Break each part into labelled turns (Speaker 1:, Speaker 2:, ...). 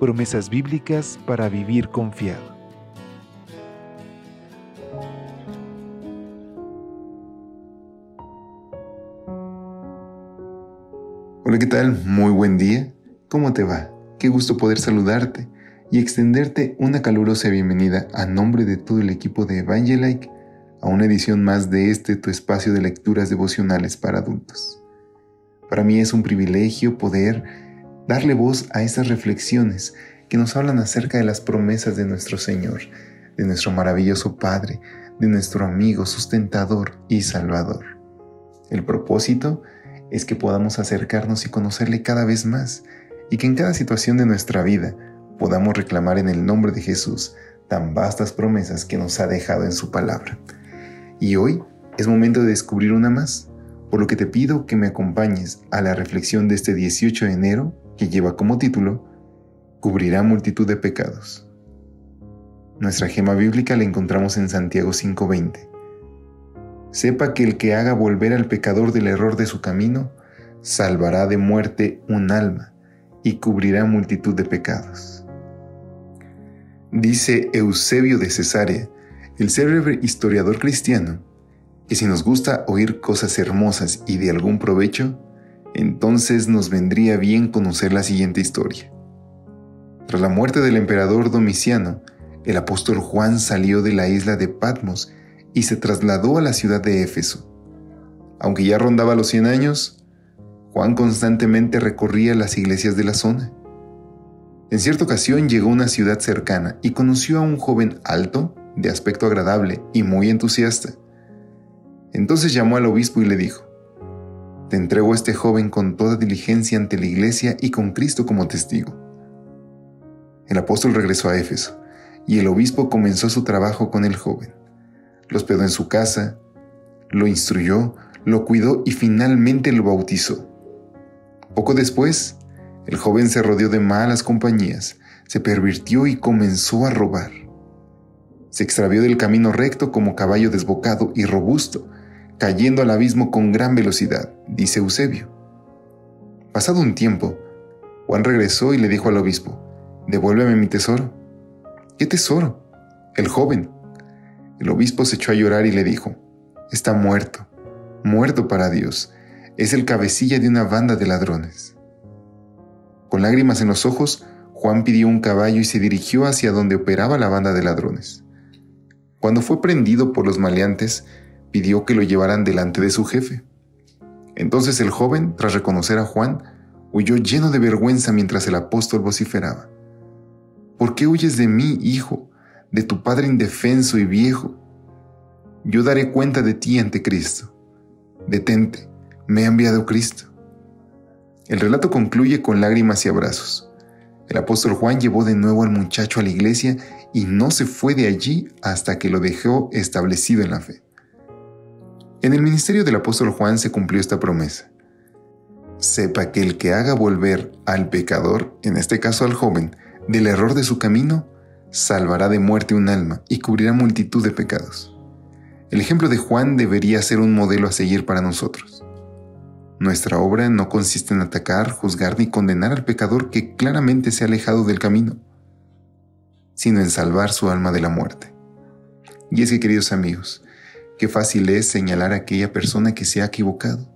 Speaker 1: Promesas bíblicas para vivir confiado.
Speaker 2: Hola, ¿qué tal? Muy buen día. ¿Cómo te va? Qué gusto poder saludarte y extenderte una calurosa bienvenida a nombre de todo el equipo de Evangelike a una edición más de este tu espacio de lecturas devocionales para adultos. Para mí es un privilegio poder darle voz a estas reflexiones que nos hablan acerca de las promesas de nuestro Señor, de nuestro maravilloso Padre, de nuestro amigo sustentador y salvador. El propósito es que podamos acercarnos y conocerle cada vez más y que en cada situación de nuestra vida podamos reclamar en el nombre de Jesús tan vastas promesas que nos ha dejado en su palabra. Y hoy es momento de descubrir una más, por lo que te pido que me acompañes a la reflexión de este 18 de enero que lleva como título Cubrirá multitud de pecados. Nuestra gema bíblica la encontramos en Santiago 5:20. Sepa que el que haga volver al pecador del error de su camino, salvará de muerte un alma y cubrirá multitud de pecados. Dice Eusebio de Cesarea, el célebre historiador cristiano, que si nos gusta oír cosas hermosas y de algún provecho, entonces nos vendría bien conocer la siguiente historia. Tras la muerte del emperador Domiciano, el apóstol Juan salió de la isla de Patmos y se trasladó a la ciudad de Éfeso. Aunque ya rondaba los 100 años, Juan constantemente recorría las iglesias de la zona. En cierta ocasión llegó a una ciudad cercana y conoció a un joven alto, de aspecto agradable y muy entusiasta. Entonces llamó al obispo y le dijo, Entrego a este joven con toda diligencia ante la iglesia y con Cristo como testigo. El apóstol regresó a Éfeso y el obispo comenzó su trabajo con el joven. Lo hospedó en su casa, lo instruyó, lo cuidó y finalmente lo bautizó. Poco después, el joven se rodeó de malas compañías, se pervirtió y comenzó a robar. Se extravió del camino recto como caballo desbocado y robusto, cayendo al abismo con gran velocidad, dice Eusebio. Pasado un tiempo, Juan regresó y le dijo al obispo, devuélveme mi tesoro. ¿Qué tesoro? El joven. El obispo se echó a llorar y le dijo, está muerto, muerto para Dios, es el cabecilla de una banda de ladrones. Con lágrimas en los ojos, Juan pidió un caballo y se dirigió hacia donde operaba la banda de ladrones. Cuando fue prendido por los maleantes, pidió que lo llevaran delante de su jefe. Entonces el joven, tras reconocer a Juan, huyó lleno de vergüenza mientras el apóstol vociferaba. ¿Por qué huyes de mí, hijo, de tu padre indefenso y viejo? Yo daré cuenta de ti ante Cristo. Detente, me ha enviado Cristo. El relato concluye con lágrimas y abrazos. El apóstol Juan llevó de nuevo al muchacho a la iglesia y no se fue de allí hasta que lo dejó establecido en la fe. En el ministerio del apóstol Juan se cumplió esta promesa. Sepa que el que haga volver al pecador, en este caso al joven, del error de su camino, salvará de muerte un alma y cubrirá multitud de pecados. El ejemplo de Juan debería ser un modelo a seguir para nosotros. Nuestra obra no consiste en atacar, juzgar ni condenar al pecador que claramente se ha alejado del camino, sino en salvar su alma de la muerte. Y es que, queridos amigos, qué fácil es señalar a aquella persona que se ha equivocado.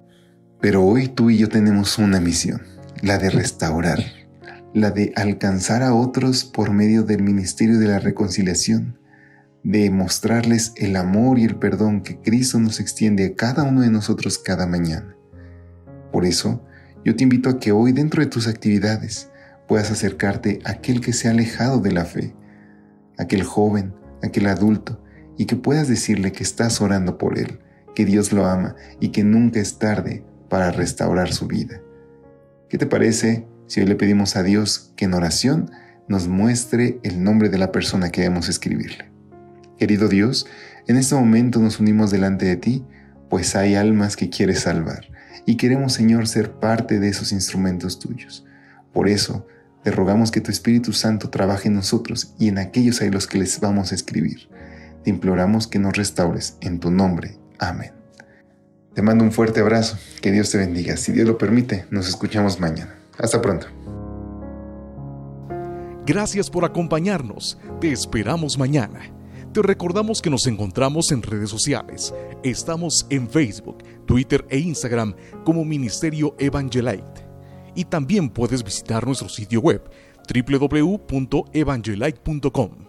Speaker 2: Pero hoy tú y yo tenemos una misión, la de restaurar, la de alcanzar a otros por medio del ministerio de la reconciliación, de mostrarles el amor y el perdón que Cristo nos extiende a cada uno de nosotros cada mañana. Por eso, yo te invito a que hoy dentro de tus actividades puedas acercarte a aquel que se ha alejado de la fe, aquel joven, aquel adulto, y que puedas decirle que estás orando por él, que Dios lo ama y que nunca es tarde para restaurar su vida. ¿Qué te parece si hoy le pedimos a Dios que en oración nos muestre el nombre de la persona que debemos escribirle. Querido Dios, en este momento nos unimos delante de ti, pues hay almas que quieres salvar y queremos, Señor, ser parte de esos instrumentos tuyos. Por eso, te rogamos que tu Espíritu Santo trabaje en nosotros y en aquellos a los que les vamos a escribir. Te imploramos que nos restaures en tu nombre. Amén. Te mando un fuerte abrazo. Que Dios te bendiga. Si Dios lo permite, nos escuchamos mañana. Hasta pronto.
Speaker 3: Gracias por acompañarnos. Te esperamos mañana. Te recordamos que nos encontramos en redes sociales. Estamos en Facebook, Twitter e Instagram como Ministerio Evangelite. Y también puedes visitar nuestro sitio web www.evangelite.com.